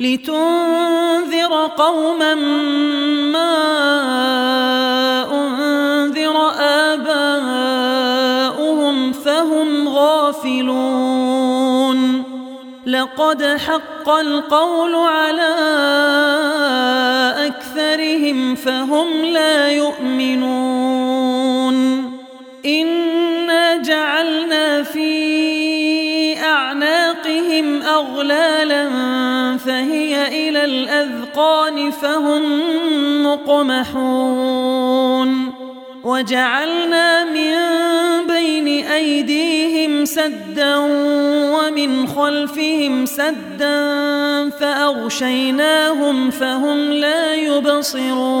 لتنذر قوما ما أنذر آباؤهم فهم غافلون. لقد حق القول على أكثرهم فهم لا يؤمنون. إنا جعلنا في أعناقهم أغلالا فهي إلى الأذقان فهم مقمحون. وجعلنا من بين أيديهم سدا ومن خلفهم سدا فأغشيناهم فهم لا يبصرون.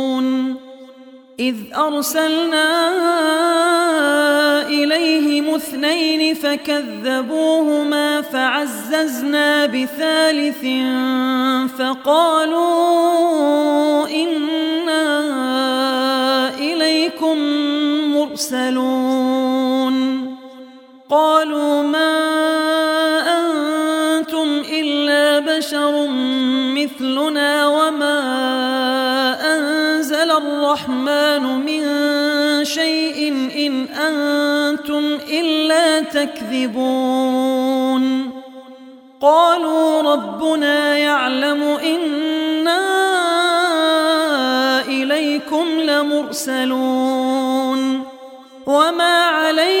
إذ أرسلنا إليهم اثنين فكذبوهما فعززنا بثالث فقالوا إنا إليكم مرسلون. قالوا الرحمن من شيء إن أنتم إلا تكذبون. قالوا ربنا يعلم إنا إليكم لمرسلون. وما علينا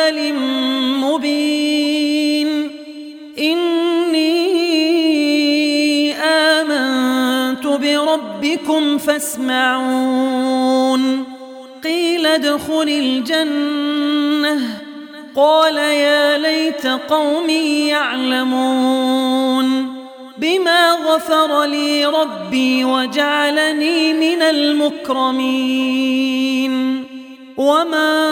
فاسمعون. قيل ادخل الجنة. قال يا ليت قومي يعلمون. غفر لي ربي وجعلني من المكرمين. وما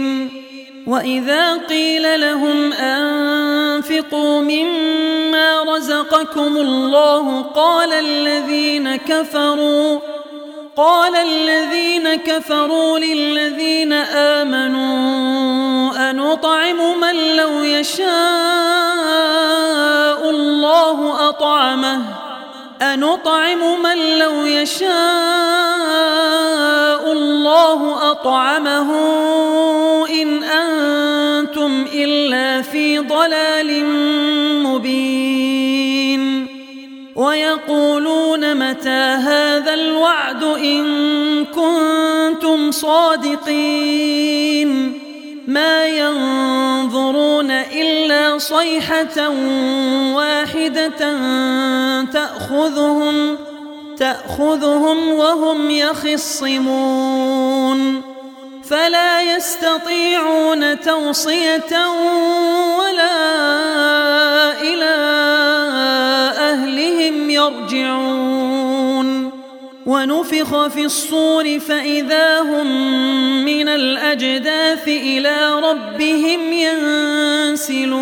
وإذا قيل لهم أنفقوا مما رزقكم الله قال الذين كفروا قال الذين كفروا للذين آمنوا أنطعم من لو يشاء الله أطعمه؟ أنطعم من لو يشاء الله أطعمه إن أنتم إلا في ضلال مبين. ويقولون متى هذا الوعد إن كنتم صادقين. ما ينظرون إلا صيحة واحدة تأخذهم تأخذهم وهم يخصمون. فلا يستطيعون توصية ولا إلى أهلهم يرجعون. ونفخ في الصور فإذا هم من الأجداث إلى ربهم ينسلون.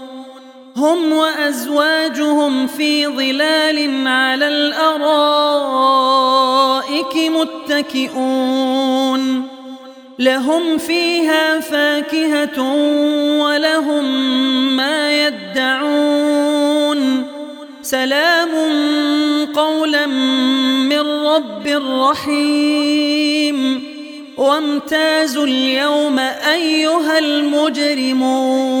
هم وأزواجهم في ظلال على الأرائك متكئون. لهم فيها فاكهة ولهم ما يدعون. سلام قولا من رب رحيم. وامتازوا اليوم أيها المجرمون.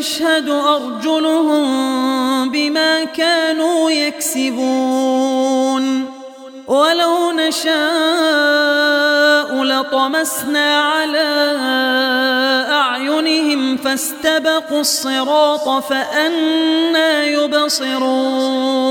وتشهد أرجلهم بما كانوا يكسبون. ولو نشاء لطمسنا على أعينهم فاستبقوا الصراط فأنا يبصرون.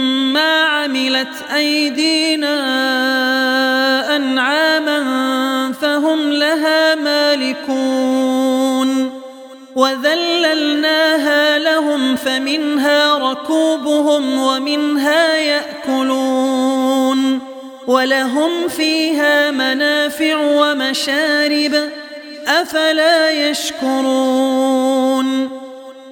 عملت أيدينا أنعاما فهم لها مالكون وذللناها لهم فمنها ركوبهم ومنها يأكلون ولهم فيها منافع ومشارب أفلا يشكرون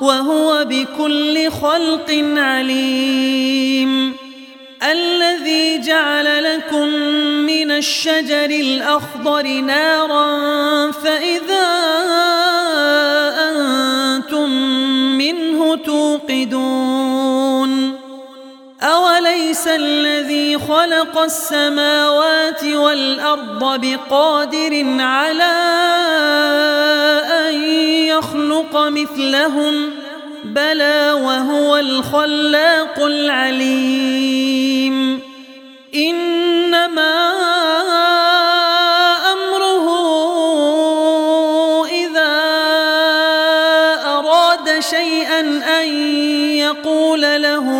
وهو بكل خلق عليم. الذي جعل لكم من الشجر الأخضر نارا فإذا أنتم منه توقدون. أوليس الذي خلق السماوات والأرض بقادر على يخلق مثلهم بلى وهو الخلاق العليم. إنما أمره إذا أراد شيئا أن يقول له